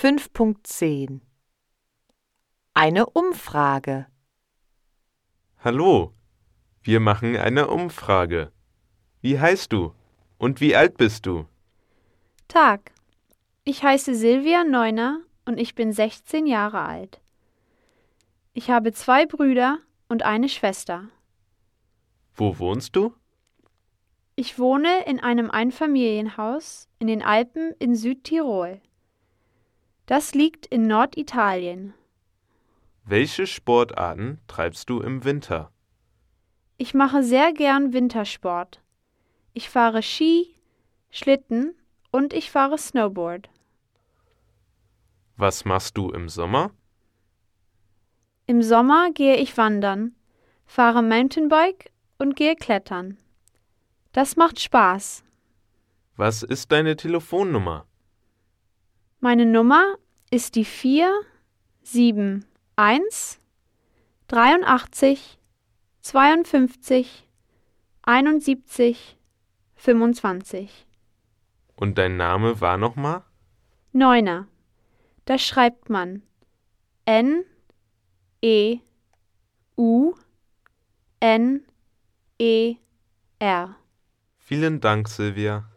5.10 Eine Umfrage Hallo, wir machen eine Umfrage. Wie heißt du und wie alt bist du? Tag. Ich heiße Silvia Neuner und ich bin 16 Jahre alt. Ich habe zwei Brüder und eine Schwester. Wo wohnst du? Ich wohne in einem Einfamilienhaus in den Alpen in Südtirol. Das liegt in Norditalien. Welche Sportarten treibst du im Winter? Ich mache sehr gern Wintersport. Ich fahre Ski, Schlitten und ich fahre Snowboard. Was machst du im Sommer? Im Sommer gehe ich wandern, fahre Mountainbike und gehe klettern. Das macht Spaß. Was ist deine Telefonnummer? Meine Nummer ist die 471 83 52 71 25. Und dein Name war nochmal? Neuner. Das schreibt man N E U N E R. Vielen Dank, Silvia.